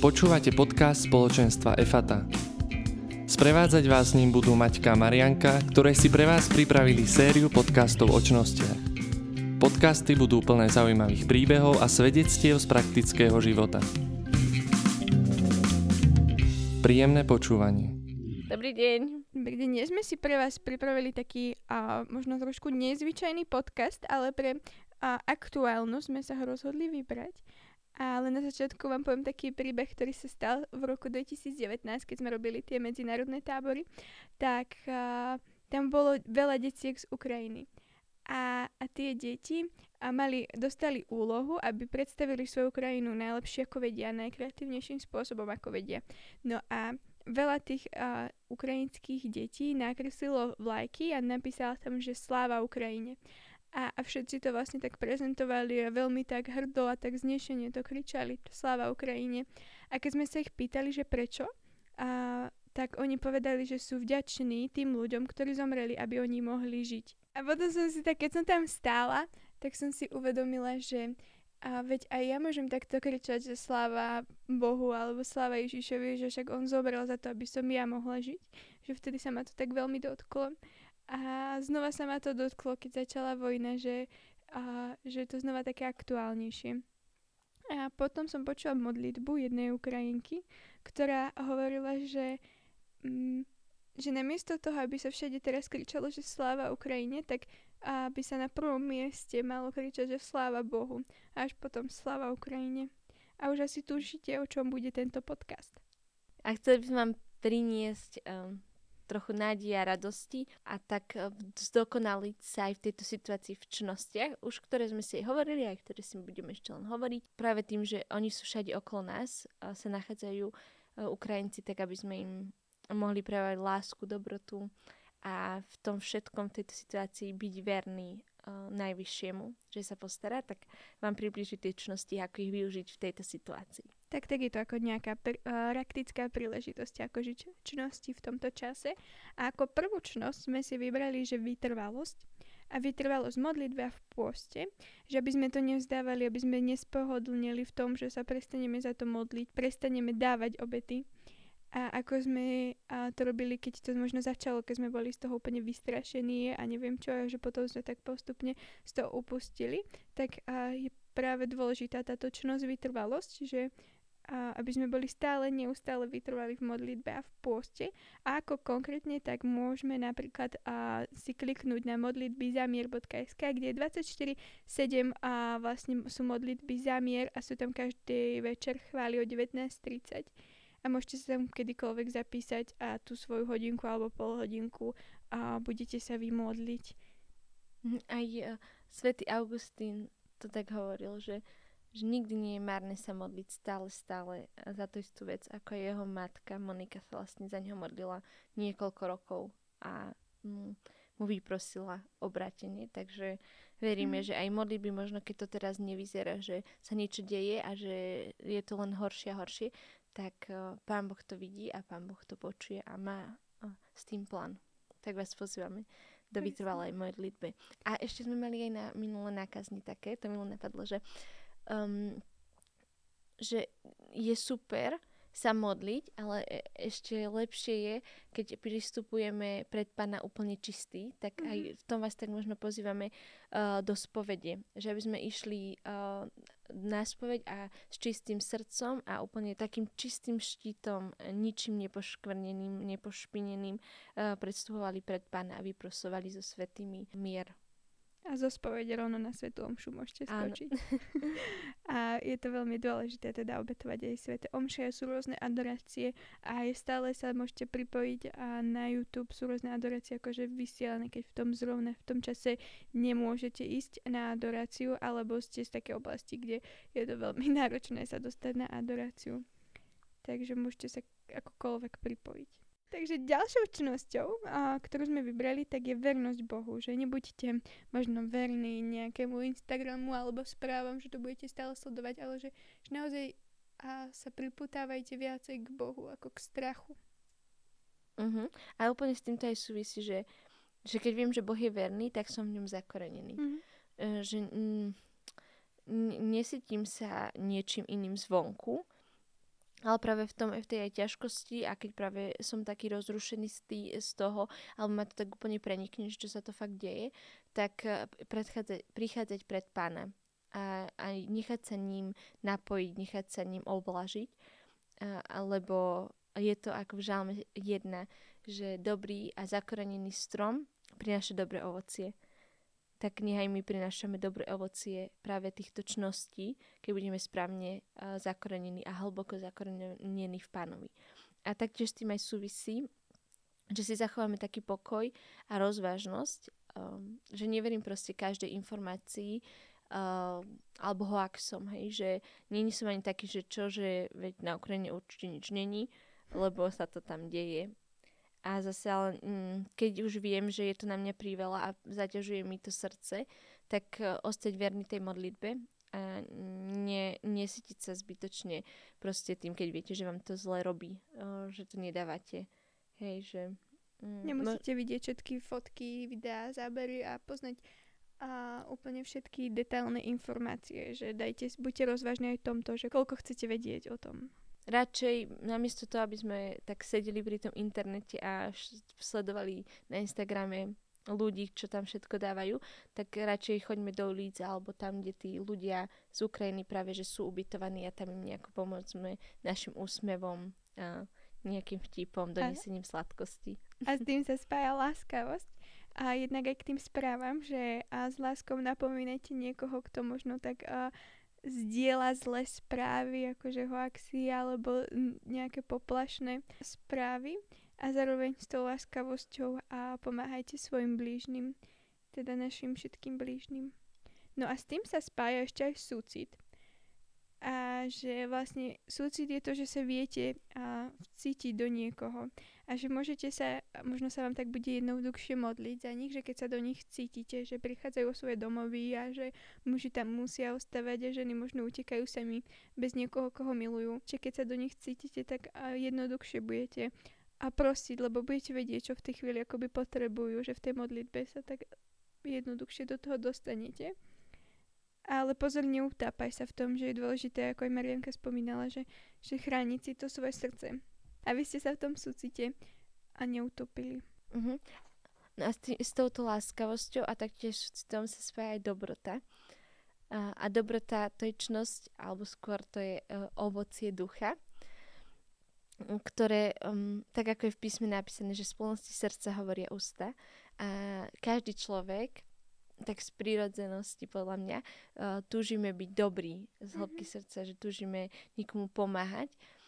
Počúvate podcast spoločenstva EFATA. Sprevádzať vás s ním budú Maťka a Marianka, ktoré si pre vás pripravili sériu podcastov o čnostiach. Podcasty budú plné zaujímavých príbehov a svedectiev z praktického života. Príjemné počúvanie. Dobrý deň. Dobrý deň. Dnes sme si pre vás pripravili taký a, možno trošku nezvyčajný podcast, ale pre a, aktuálnosť sme sa ho rozhodli vybrať. Ale na začiatku vám poviem taký príbeh, ktorý sa stal v roku 2019, keď sme robili tie medzinárodné tábory. Tak a, tam bolo veľa detiek z Ukrajiny. A, a tie deti a mali, dostali úlohu, aby predstavili svoju krajinu najlepšie ako vedia, najkreatívnejším spôsobom ako vedia. No a veľa tých a, ukrajinských detí nakreslilo vlajky a napísala tam, že sláva Ukrajine a, a všetci to vlastne tak prezentovali a veľmi tak hrdo a tak znešenie to kričali sláva Ukrajine. A keď sme sa ich pýtali, že prečo, a, tak oni povedali, že sú vďační tým ľuďom, ktorí zomreli, aby oni mohli žiť. A potom som si tak, keď som tam stála, tak som si uvedomila, že a veď aj ja môžem takto kričať, že sláva Bohu alebo sláva Ježišovi, že však on zobral za to, aby som ja mohla žiť. Že vtedy sa ma to tak veľmi dotklo. A znova sa ma to dotklo, keď začala vojna, že, a, že je to znova také aktuálnejšie. A potom som počula modlitbu jednej Ukrajinky, ktorá hovorila, že, mm, že namiesto toho, aby sa všade teraz kričalo, že sláva Ukrajine, tak aby sa na prvom mieste malo kričať, že sláva Bohu. A až potom sláva Ukrajine. A už asi tušíte, o čom bude tento podcast. A chceli by som vám priniesť um, trochu nádeje a radosti a tak eh, zdokonaliť sa aj v tejto situácii v čnostiach, už ktoré sme si hovorili, aj ktoré si budeme ešte len hovoriť. Práve tým, že oni sú všade okolo nás, sa nachádzajú eh, Ukrajinci, tak aby sme im mohli prejavovať lásku, dobrotu a v tom všetkom, v tejto situácii byť verný uh, najvyššiemu, že sa postará, tak vám približiť tie čnosti, ako ich využiť v tejto situácii. Tak tak je to ako nejaká pr- praktická príležitosť, ako žiť čnosti v tomto čase. A ako prvú čnosť sme si vybrali, že vytrvalosť. A vytrvalosť modlitbe a v pôste, že aby sme to nevzdávali, aby sme nespohodlnili v tom, že sa prestaneme za to modliť, prestaneme dávať obety, a ako sme a to robili, keď to možno začalo, keď sme boli z toho úplne vystrašení a neviem čo, a že potom sme tak postupne z toho upustili, tak a je práve dôležitá táto čnosť, vytrvalosť, že a aby sme boli stále, neustále vytrvali v modlitbe a v pôste. A ako konkrétne, tak môžeme napríklad a, si kliknúť na modlitby zamier.sk, kde je 24-7 a vlastne sú modlitby zamier a sú tam každý večer chváli o 19.30 a môžete sa tam kedykoľvek zapísať a tú svoju hodinku alebo pol hodinku a budete sa vymodliť. Aj uh, svätý Augustín to tak hovoril, že, že nikdy nie je márne sa modliť stále, stále za tú istú vec, ako jeho matka Monika sa vlastne za neho modlila niekoľko rokov a mm, mu vyprosila obrátenie, takže veríme, mm. že aj modlitby možno keď to teraz nevyzerá, že sa niečo deje a že je to len horšie a horšie, tak uh, Pán Boh to vidí a Pán Boh to počuje a má uh, s tým plán. Tak vás pozývame do vytrvalej modlitby. A ešte sme mali aj na minulé nákazní také, to mi napadlo, že, um, že je super, sa modliť, ale e, ešte lepšie je, keď pristupujeme pred Pána úplne čistý, tak mm-hmm. aj mhm. v tom vás tak možno pozývame uh, do spovede, že aby sme išli uh, na spoveď a s čistým srdcom a úplne takým čistým štítom, ničím nepoškvrneným, nepošpineným uh, predstupovali pred Pána a vyprosovali so svetými mier. A zo spovede rovno na svetú omšu môžete skočiť. a je to veľmi dôležité teda obetovať aj sveté omše. Sú rôzne adorácie a aj stále sa môžete pripojiť a na YouTube sú rôzne adorácie akože vysielané, keď v tom zrovna v tom čase nemôžete ísť na adoráciu alebo ste z také oblasti, kde je to veľmi náročné sa dostať na adoráciu. Takže môžete sa akokoľvek pripojiť. Takže ďalšou činnosťou, a, ktorú sme vybrali, tak je vernosť Bohu. Že nebuďte možno verní nejakému Instagramu alebo správam, že to budete stále sledovať, ale že, že naozaj a sa priputávajte viacej k Bohu ako k strachu. Uh-huh. A úplne s týmto aj súvisí, že, že keď viem, že Boh je verný, tak som v ňom zakorenený. Uh-huh. Uh, že mm, nesytím sa niečím iným zvonku, ale práve v tom, v tej aj ťažkosti a keď práve som taký rozrušený z, tý, z toho, alebo ma to tak úplne prenikne, že sa to fakt deje, tak eh, prichádzať pred pána a, a nechať sa ním napojiť, nechať sa ním oblažiť, a, lebo je to ako v žalme jedna, že dobrý a zakorenený strom prináša dobré ovocie tak nechaj my prinášame dobré ovocie práve týchto čností, keď budeme správne zakorenení a hlboko zakorenení v pánovi. A taktiež s tým aj súvisí, že si zachováme taký pokoj a rozvážnosť, um, že neverím proste každej informácii uh, alebo hoaxom, hej, že nie som ani taký, že čo, že veď na Ukrajine určite nič není, lebo sa to tam deje a zase ale mm, keď už viem, že je to na mňa priveľa a zaťažuje mi to srdce, tak uh, ostať verný tej modlitbe a ne, nesytiť sa zbytočne proste tým, keď viete, že vám to zle robí, uh, že to nedávate. Hej, že... Mm, Nemusíte mo- vidieť všetky fotky, videá, zábery a poznať a úplne všetky detailné informácie, že dajte, buďte rozvážni aj v tomto, že koľko chcete vedieť o tom radšej namiesto toho, aby sme tak sedeli pri tom internete a sledovali na Instagrame ľudí, čo tam všetko dávajú, tak radšej choďme do ulic alebo tam, kde tí ľudia z Ukrajiny práve, že sú ubytovaní a tam im nejako pomôceme našim úsmevom a nejakým vtipom, donesením sladkosti. A s tým sa spája láskavosť. A jednak aj k tým správam, že a s láskou napomínajte niekoho, kto možno tak a, zdieľa zlé správy, akože hoaxy alebo nejaké poplašné správy. A zároveň s tou láskavosťou a pomáhajte svojim blížnym, teda našim všetkým blížnym. No a s tým sa spája ešte aj súcit. A že vlastne súcit je to, že sa viete a, cítiť do niekoho a že môžete sa, možno sa vám tak bude jednoduchšie modliť za nich, že keď sa do nich cítite, že prichádzajú o svoje domovy a že muži tam musia ostávať a ženy možno utekajú sami bez niekoho, koho milujú. Že keď sa do nich cítite, tak jednoduchšie budete a prosiť, lebo budete vedieť, čo v tej chvíli akoby potrebujú, že v tej modlitbe sa tak jednoduchšie do toho dostanete. Ale pozor, neutápaj sa v tom, že je dôležité, ako aj Marianka spomínala, že, že chrániť si to svoje srdce. Aby ste sa v tom súcite a neutopili. Uh-huh. No a s, tý, s touto láskavosťou a taktiež s tom sa spája aj dobrota. A, a dobrota to je čnosť, alebo skôr to je uh, ovocie ducha, ktoré, um, tak ako je v písme napísané, že z plnosti srdca hovoria ústa. A každý človek tak z prírodzenosti podľa mňa uh, túžime byť dobrí z hĺbky mm-hmm. srdca, že túžime nikomu pomáhať, uh,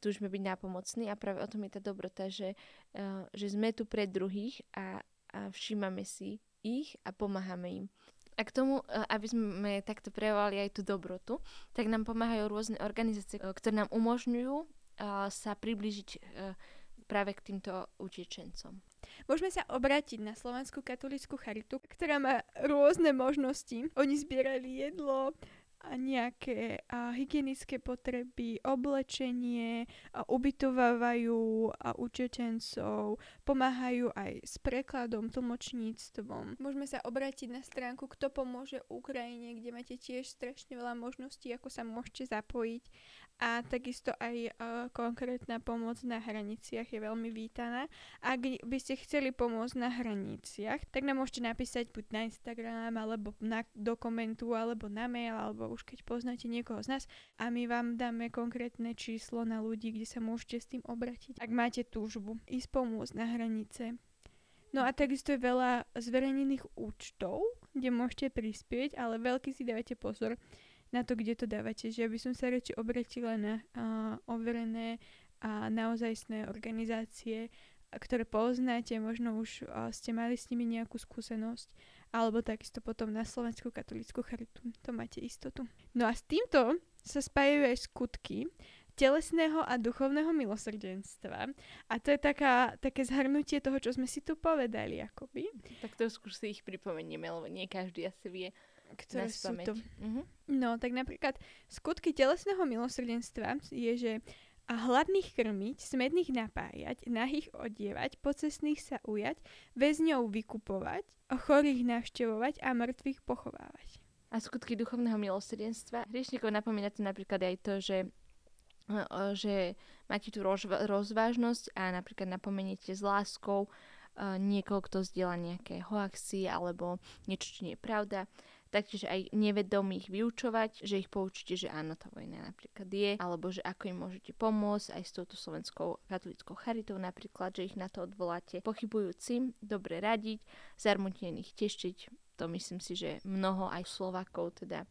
túžime byť nápomocní a práve o tom je tá dobrota, že, uh, že sme tu pre druhých a, a všímame si ich a pomáhame im. A k tomu, aby sme takto prejavovali aj tú dobrotu, tak nám pomáhajú rôzne organizácie, ktoré nám umožňujú sa priblížiť práve k týmto utečencom. Môžeme sa obrátiť na Slovenskú katolickú charitu, ktorá má rôzne možnosti. Oni zbierali jedlo, nejaké a hygienické potreby, oblečenie, a ubytovávajú a učetencov, pomáhajú aj s prekladom, tlmočníctvom. Môžeme sa obrátiť na stránku Kto pomôže Ukrajine, kde máte tiež strašne veľa možností, ako sa môžete zapojiť a takisto aj uh, konkrétna pomoc na hraniciach je veľmi vítaná. Ak by ste chceli pomôcť na hraniciach, tak nám môžete napísať buď na Instagram, alebo na, do komentu, alebo na mail, alebo už keď poznáte niekoho z nás a my vám dáme konkrétne číslo na ľudí, kde sa môžete s tým obratiť. Ak máte túžbu ísť pomôcť na hranice. No a takisto je veľa zverejnených účtov, kde môžete prispieť, ale veľký si dávate pozor, na to, kde to dávate. Že by som sa radšej obratila na uh, overené a naozajstné organizácie, ktoré poznáte, možno už uh, ste mali s nimi nejakú skúsenosť, alebo takisto potom na Slovenskú katolickú charitu. To máte istotu. No a s týmto sa spájajú aj skutky telesného a duchovného milosrdenstva. A to je taká, také zhrnutie toho, čo sme si tu povedali, akoby. Tak to skús si ich pripomenieme, lebo nie každý asi vie, ktoré sú to. Uh-huh. No, tak napríklad skutky telesného milosrdenstva je, že a hladných krmiť, smedných napájať, nahých odievať, pocestných sa ujať, väzňov vykupovať, chorých navštevovať a mŕtvych pochovávať. A skutky duchovného milosrdenstva. Hriešnikov napomína to napríklad aj to, že že máte tú rozva- rozvážnosť a napríklad napomeniete s láskou niekoho, kto zdieľa nejaké hoaxy alebo niečo, čo nie je pravda. Taktiež aj nevedomých vyučovať, že ich poučíte, že áno, tá vojna napríklad je, alebo že ako im môžete pomôcť aj s touto slovenskou katolickou charitou napríklad, že ich na to odvoláte. Pochybujúcim dobre radiť, zarmutených tešiť, to myslím si, že mnoho aj Slovakov teda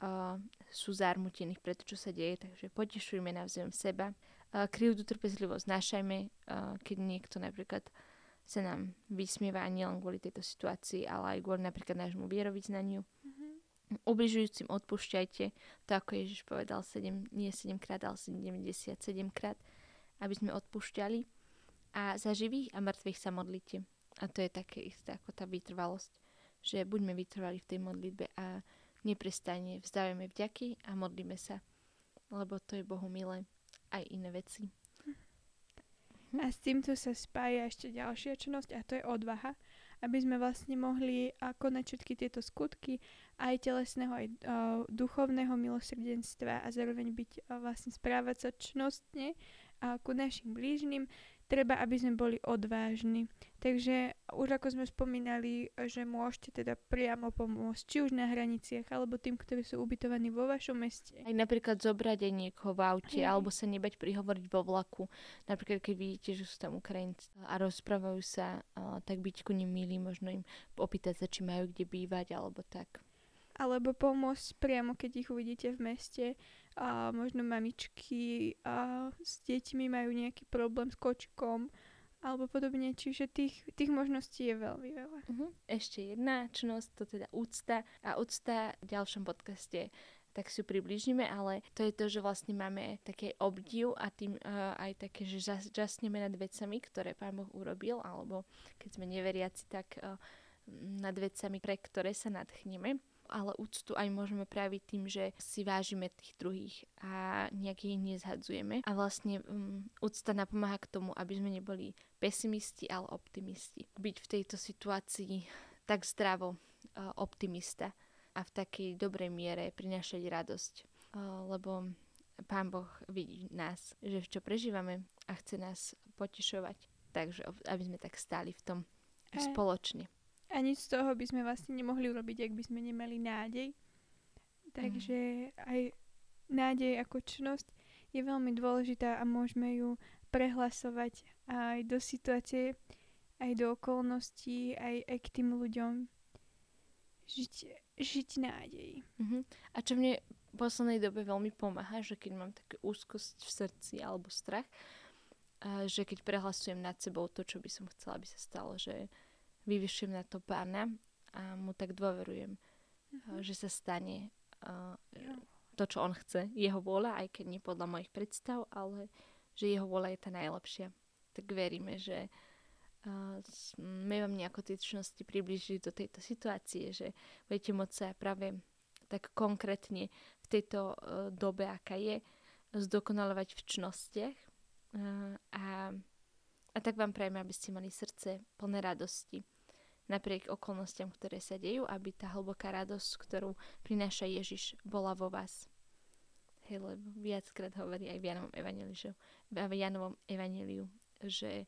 uh, sú zarmutených pre to, čo sa deje, takže potešujme navzájom seba. Uh, krivdu trpezlivosť znašajme, uh, keď niekto napríklad sa nám vysmieva nielen kvôli tejto situácii, ale aj kvôli napríklad nášmu vierovýznaniu. Ubližujúcim odpúšťajte, to ako Ježiš povedal 7, nie 7 krát, ale 77 krát, aby sme odpúšťali. A za živých a mŕtvych sa modlite. A to je také isté ako tá vytrvalosť, že buďme vytrvali v tej modlitbe a neprestajne vzdávame vďaky a modlíme sa, lebo to je Bohu milé aj iné veci. A s týmto sa spája ešte ďalšia činnosť a to je odvaha, aby sme vlastne mohli konať všetky tieto skutky aj telesného, aj duchovného milosrdenstva a zároveň byť uh, vlastne správať sa čnostne ku našim blížnym treba, aby sme boli odvážni. Takže už ako sme spomínali, že môžete teda priamo pomôcť, či už na hraniciach, alebo tým, ktorí sú ubytovaní vo vašom meste. Aj napríklad zobrať aj niekoho v aute, aj. alebo sa nebať prihovoriť vo vlaku. Napríklad, keď vidíte, že sú tam Ukrajinci a rozprávajú sa, tak byť ku nim milí, možno im opýtať sa, či majú kde bývať, alebo tak alebo pomôcť priamo, keď ich uvidíte v meste. A možno mamičky a s deťmi majú nejaký problém s kočkom alebo podobne, čiže tých, tých možností je veľmi veľa. Uh-huh. Ešte jedna čnosť, to teda úcta. A úcta v ďalšom podcaste tak si ju približíme, ale to je to, že vlastne máme také obdiv a tým uh, aj také, že žasneme nad vecami, ktoré Pán Boh urobil, alebo keď sme neveriaci, tak uh, nad vecami, pre ktoré sa nadchneme ale úctu aj môžeme praviť tým, že si vážime tých druhých a nejak ich nezhadzujeme. A vlastne um, úcta napomáha k tomu, aby sme neboli pesimisti, ale optimisti. Byť v tejto situácii tak zdravo uh, optimista a v takej dobrej miere prinašať radosť. Uh, lebo Pán Boh vidí nás, že čo prežívame a chce nás potešovať. Takže aby sme tak stáli v tom spoločne. A nič z toho by sme vlastne nemohli urobiť, ak by sme nemali nádej. Takže mm. aj nádej ako čnosť je veľmi dôležitá a môžeme ju prehlasovať aj do situácie, aj do okolností, aj, aj k tým ľuďom. Žiť, žiť nádej. Mm-hmm. A čo mne v poslednej dobe veľmi pomáha, že keď mám také úzkosť v srdci alebo strach, že keď prehlasujem nad sebou to, čo by som chcela, aby sa stalo, že vyvyšujem na to pána a mu tak dôverujem, mm-hmm. že sa stane uh, to, čo on chce, jeho vôľa, aj keď nie podľa mojich predstav, ale že jeho vôľa je tá najlepšia. Tak veríme, že uh, vám nejako tie čnosti približili do tejto situácie, že budete môcť sa práve tak konkrétne v tejto uh, dobe, aká je, zdokonalovať v čnostiach uh, a, a tak vám prajeme, aby ste mali srdce plné radosti napriek okolnostiam, ktoré sa dejú, aby tá hlboká radosť, ktorú prináša Ježiš, bola vo vás. Hej, lebo viackrát hovorí aj v Janovom evaneliu, v Janovom evaneliu že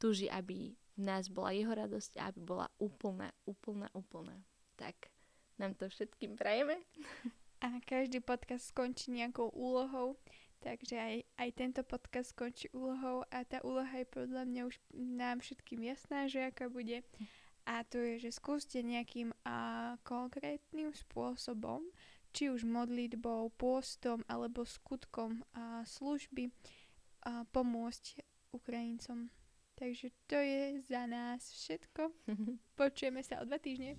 túži, aby v nás bola jeho radosť a aby bola úplná, úplná, úplná. Tak nám to všetkým prajeme. A každý podcast skončí nejakou úlohou, takže aj, aj tento podcast skončí úlohou a tá úloha je podľa mňa už nám všetkým jasná, že aká bude. A to je, že skúste nejakým a, konkrétnym spôsobom, či už modlitbou, pôstom alebo skutkom a, služby a, pomôcť Ukrajincom. Takže to je za nás všetko. Počujeme sa o dva týždne.